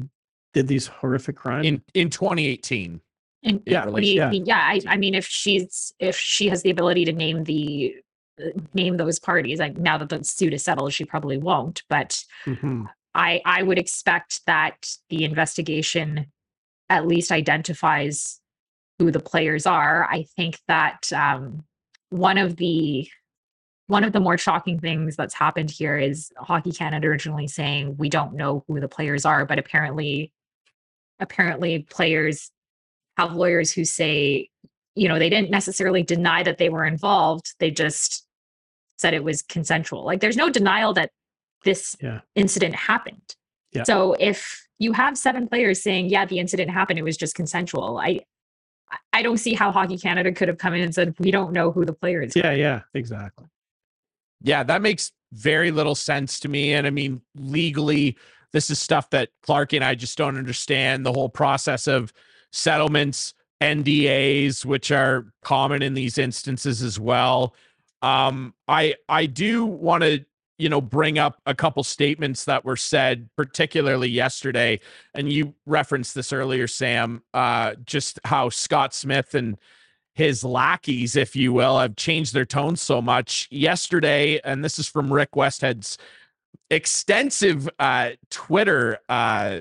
did these horrific crimes? in in 2018. And Yeah, what do yeah. Yeah, I, I mean, if she's if she has the ability to name the uh, name those parties, like now that the suit is settled, she probably won't. But Mhm. I I would expect that the investigation at least identifies who the players are. I think that um, one of the one of the more shocking things that's happened here is Hockey Canada originally saying we don't know who the players are, but apparently apparently players have lawyers who say, you know, they didn't necessarily deny that they were involved. They just said it was consensual. Like there's no denial that this Yeah. incident happened. Yeah. So if you have seven players saying, yeah, the incident happened, it was just consensual. I I don't see how Hockey Canada could have come in and said, we don't know who the player is. Yeah, yeah, exactly. Yeah, that makes very little sense to me. And I mean, legally, this is stuff that Clark and I just don't understand the whole process of settlements, NDAs, which are common in these instances as well. Um, I I do want to you know bring up a couple statements that were said, particularly yesterday, and you referenced this earlier, Sam. Uh, just how Scott Smith and his lackeys, if you will, have changed their tone so much. Yesterday, and this is from Rick Westhead's extensive uh, Twitter uh,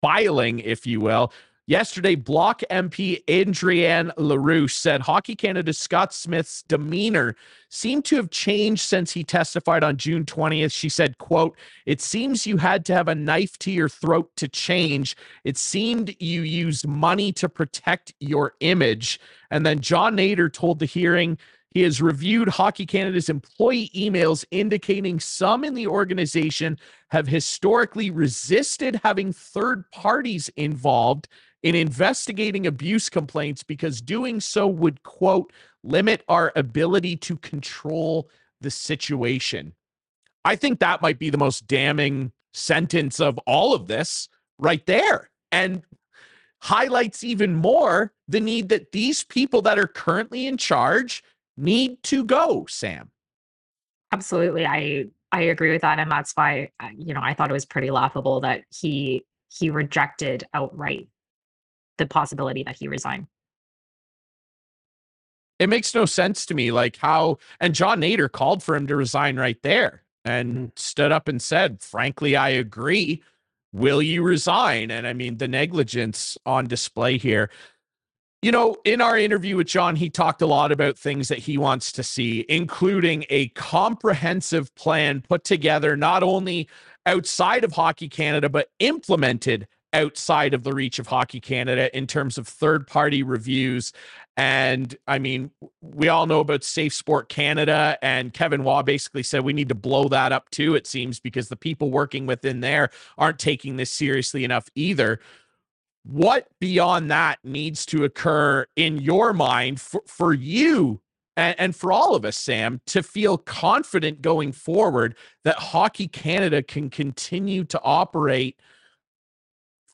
filing, if you will. Yesterday, Bloc MP Adrienne LaRue said Hockey Canada's Scott Smith's demeanor seemed to have changed since he testified on June 20th. She said, quote, it seems you had to have a knife to your throat to change. It seemed you used money to protect your image. And then John Nater told the hearing he has reviewed Hockey Canada's employee emails indicating some in the organization have historically resisted having third parties involved in investigating abuse complaints because doing so would, quote, limit our ability to control the situation. I think that might be the most damning sentence of all of this right there. And highlights even more the need that these people that are currently in charge need to go, Sam. Absolutely. I I agree with that. And that's why uh, you know, I thought it was pretty laughable that he he rejected outright the possibility that he resign. It makes no sense to me. Like how, and John Nater called for him to resign right there and mm-hmm. stood up and said, frankly, I agree. Will you resign? And I mean, the negligence on display here. You know, in our interview with John, he talked a lot about things that he wants to see, including a comprehensive plan put together not only outside of Hockey Canada, but implemented outside of the reach of Hockey Canada in terms of third party reviews. And I mean, we all know about Safe Sport Canada, and Kevin Waugh basically said we need to blow that up too, it seems, because the people working within there aren't taking this seriously enough either. What beyond that needs to occur in your mind for, for you and, and for all of us, Sam, to feel confident going forward that Hockey Canada can continue to operate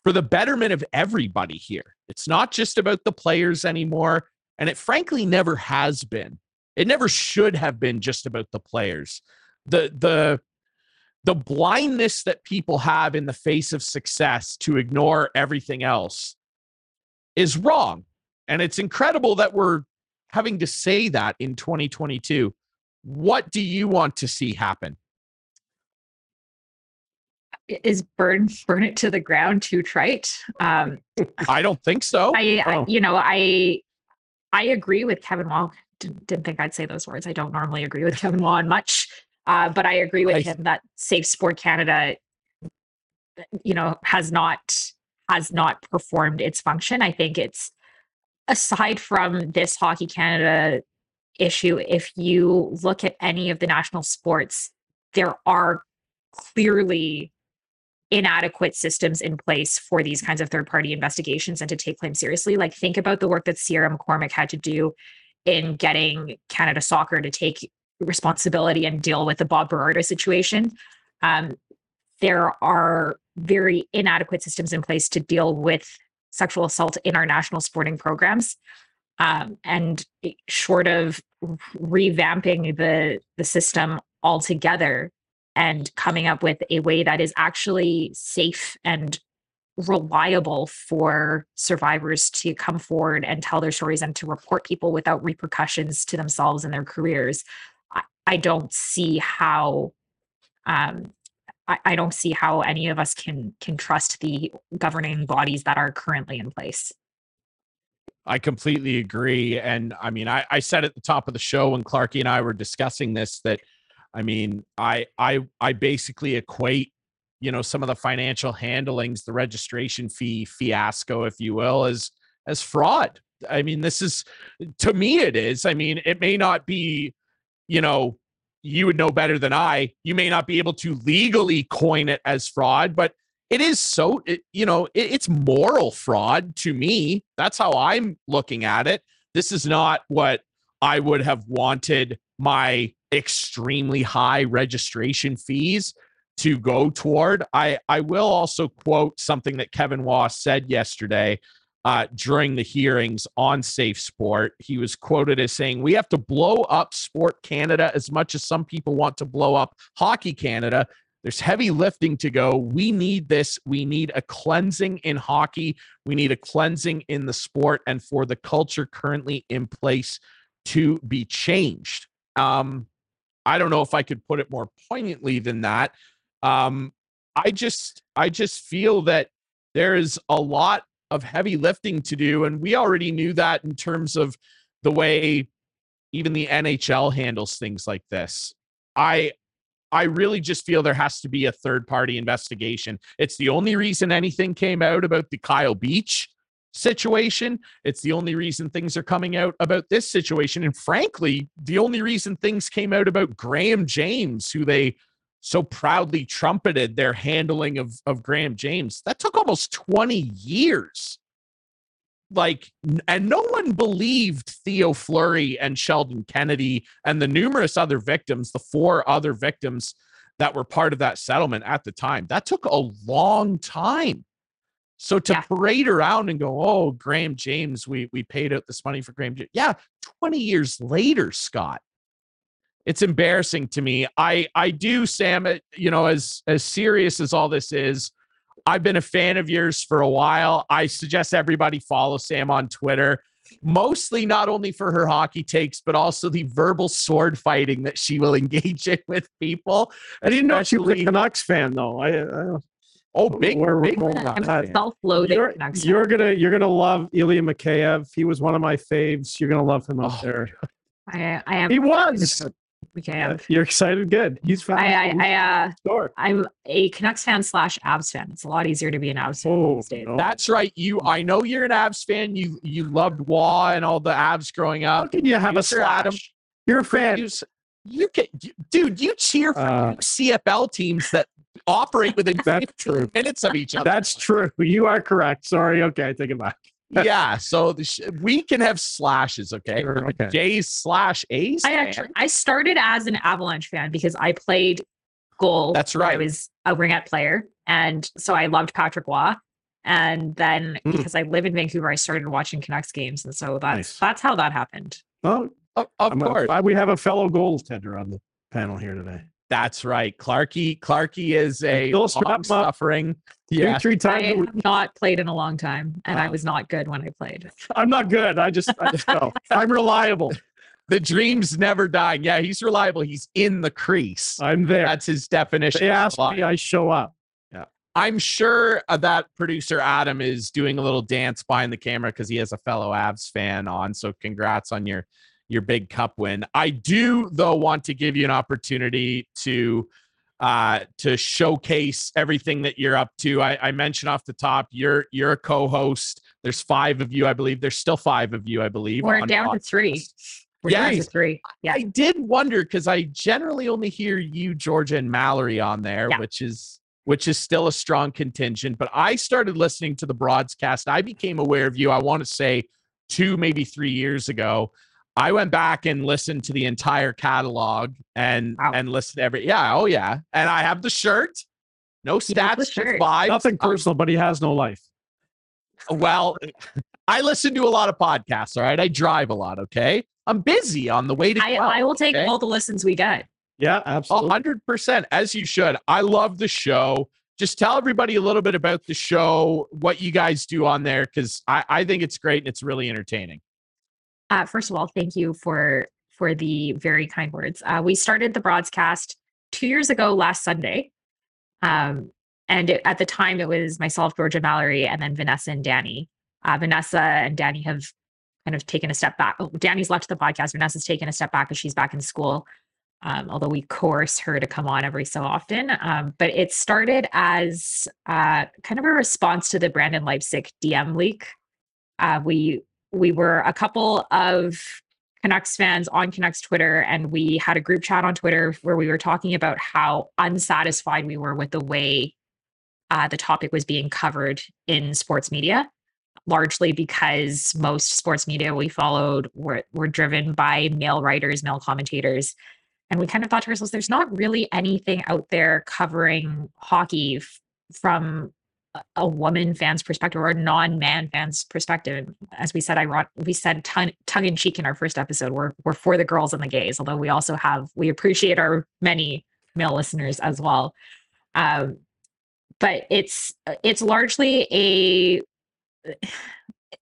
for the betterment of everybody here. It's not just about the players anymore. And it frankly never has been. It never should have been just about the players. The the the blindness that people have in the face of success to ignore everything else is wrong. And it's incredible that we're having to say that in 2022. What do you want to see happen? Is burn burn it to the ground too trite? Um, I don't think so. I, I Oh. you know I I agree with Kevin Waugh. Didn't, didn't think I'd say those words. I don't normally agree with Kevin Waugh on much, uh, but I agree with I- him that Safe Sport Canada, you know, has not has not performed its function. I think it's aside from this Hockey Canada issue. If you look at any of the national sports, there are clearly inadequate systems in place for these kinds of third party investigations and to take claims seriously. Like, think about the work that Ciara McCormack had to do in getting Canada Soccer to take responsibility and deal with the Bob Birarda situation. Um, there are very inadequate systems in place to deal with sexual assault in our national sporting programs. um, and short of revamping the the system altogether and coming up with a way that is actually safe and reliable for survivors to come forward and tell their stories and to report people without repercussions to themselves and their careers i, I don't see how um, I, I don't see how any of us can can trust the governing bodies that are currently in place I completely agree. And I mean, I, I said at the top of the show when Clarky and I were discussing this that I mean, I I I basically equate, you know, some of the financial handlings, the registration fee fiasco, if you will, as as fraud. I mean, this is to me it is. I mean, it may not be, you know, you would know better than I. You may not be able to legally coin it as fraud, but it is so it, you know it, it's moral fraud to me that's how i'm looking at it this is not what i would have wanted my extremely high registration fees to go toward i i will also quote something that kevin waugh said yesterday uh, during the hearings on safe sport he was quoted as saying we have to blow up sport canada as much as some people want to blow up hockey canada there's heavy lifting to go. We need this. We need a cleansing in hockey. We need a cleansing in the sport and for the culture currently in place to be changed. Um, I don't know if I could put it more poignantly than that. Um, I just I just feel that there is a lot of heavy lifting to do, and we already knew that in terms of the way even the NHL handles things like this. I I really just feel there has to be a third party investigation. It's the only reason anything came out about the Kyle Beach situation. It's the only reason things are coming out about this situation. And frankly, the only reason things came out about Graham James, who they so proudly trumpeted their handling of, of Graham James. That took almost 20 years like and no one believed Theo Fleury and Sheldon Kennedy and the numerous other victims, the four other victims that were part of that settlement at the time. That took a long time. So to yeah. parade around and go, "Oh, Graham James, we we paid out this money for Graham James." Yeah, 20 years later, Scott. It's embarrassing to me. I I do Sam, you know, as as serious as all this is, I've been a fan of yours for a while. I suggest everybody follow Sam on Twitter, mostly not only for her hockey takes, but also the verbal sword fighting that she will engage in with people. I didn't know she was a Canucks fan, though. I, I Oh, big, we're, big self-loaded. You're, you're, gonna you're gonna love Ilya Mikheyev. He was one of my faves. You're gonna love him out oh, there. I, I am. He was we can. You're excited. Good. He's fine. I, I, I uh, sure. I'm a Canucks fan slash Avs fan. It's a lot easier to be an Avs fan oh, these days. No. That's right. You, I know you're an Avs fan. You, you loved Roy and all the Avs growing up. How can you have you a slash? Adam, you're a fan. You, you can, you, dude. You cheer for uh, CFL teams that operate within that's true. minutes of each other. That's true. You are correct. Sorry. Okay, I take it back yeah, so sh- we can have slashes, okay? Sure, okay. J's slash A's. I actually I started as an Avalanche fan because I played goal. That's right. I was a ringette player, and so I loved Patrick Roy. And then mm. because I live in Vancouver, I started watching Canucks games, and so that's nice. that's how that happened. Oh, of, of course. A, we have a fellow goaltender on the panel here today. That's right. Clarky Clarky is a long suffering. Yeah, three, times. I have not played in a long time, and I was not good when I played. I'm not good. I just, I just know. I'm reliable. The dream's never dying. Yeah, he's reliable. He's in the crease. I'm there. That's his definition. They ask me, I show up. Yeah. I'm sure uh, that producer Adam is doing a little dance behind the camera because he has a fellow Avs fan on. So congrats on your your big cup win. I do though want to give you an opportunity to uh to showcase everything that you're up to. I, I mentioned off the top you're you're a co-host. There's five of you, I believe. There's still five of you, I believe. We're down podcast. to three. We're yeah, down to three. Yeah. I did wonder because I generally only hear you, Georgia, and Mallory on there, yeah. which is which is still a strong contingent. But I started listening to the broadcast. I became aware of you, I want to say two, maybe three years ago. I went back and listened to the entire catalog and wow. and listened to every yeah oh yeah and I have the shirt no stats shirt. vibes nothing personal um, but he has no life well I listen to a lot of podcasts. All right. I drive a lot. Okay. I'm busy on the way to. I, 12, I will take okay? all the listens we get. Yeah, A absolutely. hundred percent, as you should. I love the show. Just tell everybody a little bit about the show, what you guys do on there, because I, I think it's great and it's really entertaining. Uh, first of all, thank you for for the very kind words. Uh, we started the broadcast two years ago last Sunday, um, and it, at the time it was myself, Georgia Mallory, and then Vanessa and Danny. Uh, Vanessa and Danny have kind of taken a step back. Oh, Danny's left the podcast. Vanessa's taken a step back because she's back in school. Um, although we coerce her to come on every so often. Um, but it started as uh, kind of a response to the Brendan Leipsic DM leak. Uh, we we were a couple of Canucks fans on Canucks Twitter, and we had a group chat on Twitter where we were talking about how unsatisfied we were with the way uh, the topic was being covered in sports media, largely because most sports media we followed were, were driven by male writers, male commentators. And we kind of thought to ourselves, there's not really anything out there covering hockey f- from a- woman fan's perspective or a non-man fan's perspective. As we said, I wrote, we said tongue, tongue in cheek in our first episode. We're we're for the girls and the gays, although we also have we appreciate our many male listeners as well. Um, but it's it's largely a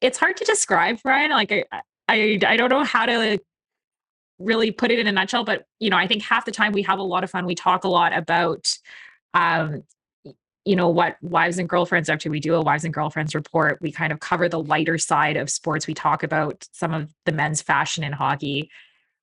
it's hard to describe, Brian. Like I I I don't know how to really put it in a nutshell, but you know, I think half the time we have a lot of fun. We talk a lot about um you know what wives and girlfriends up to we do a wives and girlfriends report we kind of cover the lighter side of sports we talk about some of the men's fashion in hockey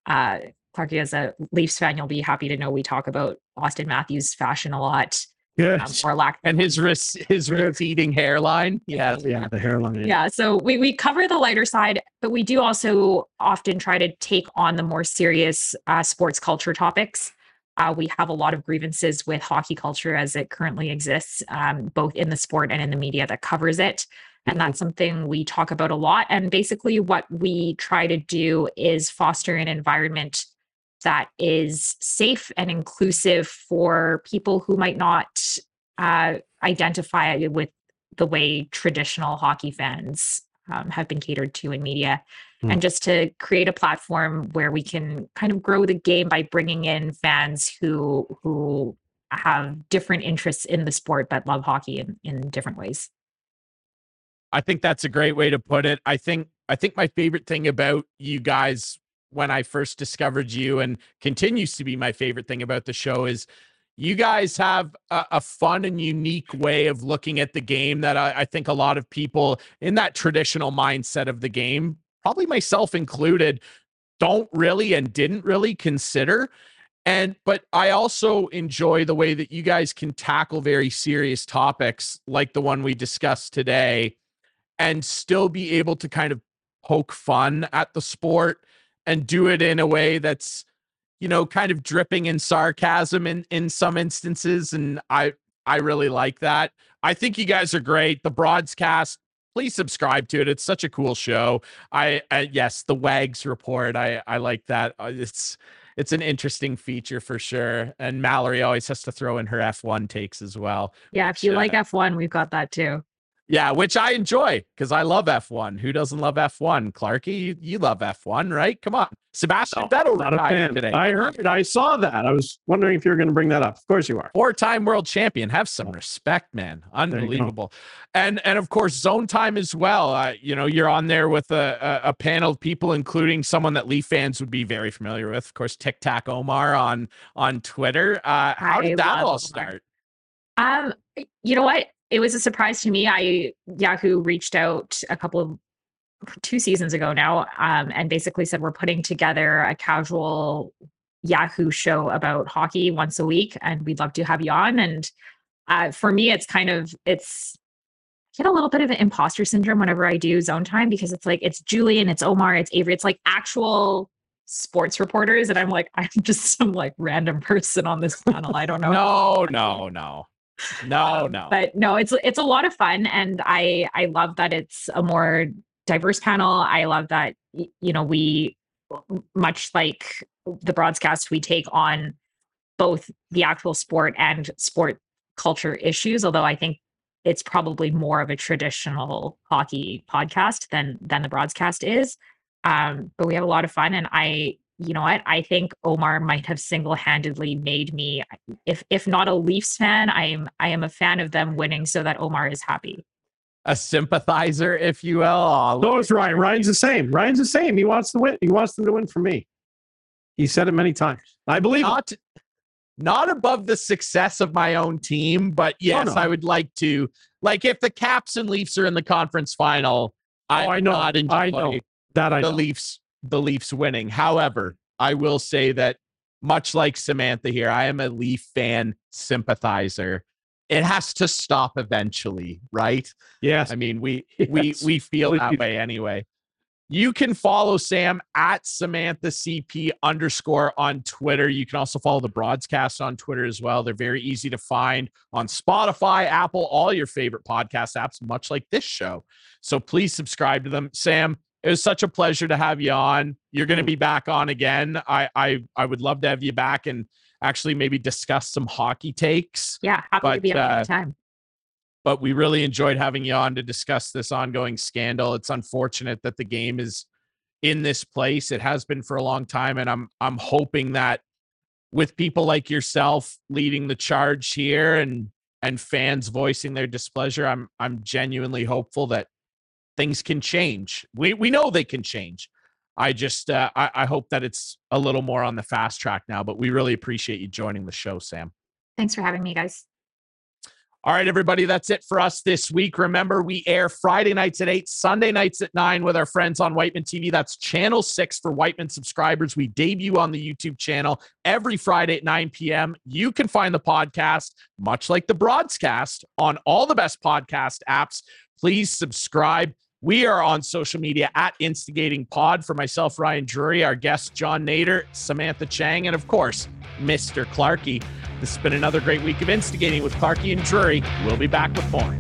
uh clarky as a leafs fan you'll be happy to know we talk about austin matthews fashion a lot Good. um, or lack And his res- his receding hairline. Yeah. yeah, the hairline. Yeah. yeah so we, we cover the lighter side but we do also often try to take on the more serious uh, sports culture topics uh, we have a lot of grievances with hockey culture as it currently exists um, both in the sport and in the media that covers it. And that's something we talk about a lot. And basically what we try to do is foster an environment that is safe and inclusive for people who might not uh, identify with the way traditional hockey fans um, have been catered to in media Hmm. and just to create a platform where we can kind of grow the game by bringing in fans who who have different interests in the sport but love hockey in, in different ways I think that's a great way to put it. I think I think my favorite thing about you guys when I first discovered you and continues to be my favorite thing about the show is you guys have a, a fun and unique way of looking at the game that I, I think a lot of people in that traditional mindset of the game, probably myself included, don't really and didn't really consider. And but I also enjoy the way that you guys can tackle very serious topics like the one we discussed today and still be able to kind of poke fun at the sport and do it in a way that's you know kind of dripping in sarcasm in in some instances and i i really like that i think you guys are great the broadcast please subscribe to it it's such a cool show i, I yes the wags report i i like that Uh, it's it's an interesting feature for sure and mallory always has to throw in her f1 takes as well yeah if you Sure. like f1 we've got that too yeah, which I enjoy because I love F1. Who doesn't love F1? Clarky, you, you love F1, right? Come on. Sebastian Vettel Not a retired fan. today. I heard. It. I saw that. I was wondering if you were going to bring that up. Of course you are. Four-time world champion. Have some respect, man. Unbelievable. And and of course, zone time as well. Uh, you know, you're on there with a, a, a panel of people, including someone that Leaf fans would be very familiar with. Of course, Tic Tac Omar on on Twitter. Uh, how I did that love all Omar. start? Um, you know what? It was a surprise to me. I Yahoo reached out a couple of two seasons ago now, um, and basically said we're putting together a casual Yahoo show about hockey once a week, and we'd love to have you on. And uh, for me, it's kind of it's I get a little bit of an imposter syndrome whenever I do zone time because it's like it's Julian, it's Omar, it's Avery, it's like actual sports reporters, and I'm like I'm just some like random person on this panel. I don't know. No, no, no, no, no. but no it's it's a lot of fun and i i love that it's a more diverse panel i love that you know we much like the broadcast we take on both the actual sport and sport culture issues although i think it's probably more of a traditional hockey podcast than than the broadcast is. Um, but we have a lot of fun, and I, you know what, I think Omar might have single handedly made me, if if not a Leafs fan, I am I am a fan of them winning, so that Omar is happy. A sympathizer, if you will. Oh, So is Ryan. Ryan's the same. Ryan's the same. He wants to win. He wants them to win for me. He said it many times. I believe. him. not not above the success of my own team, but oh, yes, no. I would like to. Like if the Caps and Leafs are in the conference final, I, Oh, I know. not enjoy I know. That I the know. Leafs the Leafs winning. However, I will say that much like Samantha here, I am a Leaf fan sympathizer. It has to stop eventually, right? Yes. I mean, we we Yes. we feel that way anyway. You can follow Sam at Samantha CP underscore on Twitter. You can also follow the broadcast on Twitter as well. They're very easy to find on Spotify, Apple, all your favorite podcast apps, much like this show. So please subscribe to them. Sam, it was such a pleasure to have you on. You're going to be back on again. I I I would love to have you back and actually maybe discuss some hockey takes Yeah, happy to But, be on uh, anytime. but we really enjoyed having you on to discuss this ongoing scandal. It's unfortunate that the game is in this place. It has been for a long time, and I'm I'm hoping that with people like yourself leading the charge here and and fans voicing their displeasure, I'm I'm genuinely hopeful that things can change. We we know they can change. I just uh, I, I hope that it's a little more on the fast track now. But we really appreciate you joining the show, Sam. Thanks for having me, guys. All right, everybody, that's it for us this week. Remember, we air Friday nights at 8, Sunday nights at 9 with our friends on Whiteman TV. That's channel 6 for Whiteman subscribers. We debut on the YouTube channel every Friday at 9 p.m. You can find the podcast, much like the broadcast, on all the best podcast apps. Please subscribe. We are on social media at Instigating Pod for myself, Ryan Drury, our guest, John Nater, Samantha Chang, and of course, Mr. Clarkey. This has been another great week of instigating with Clarkey and Drury. We'll be back with more.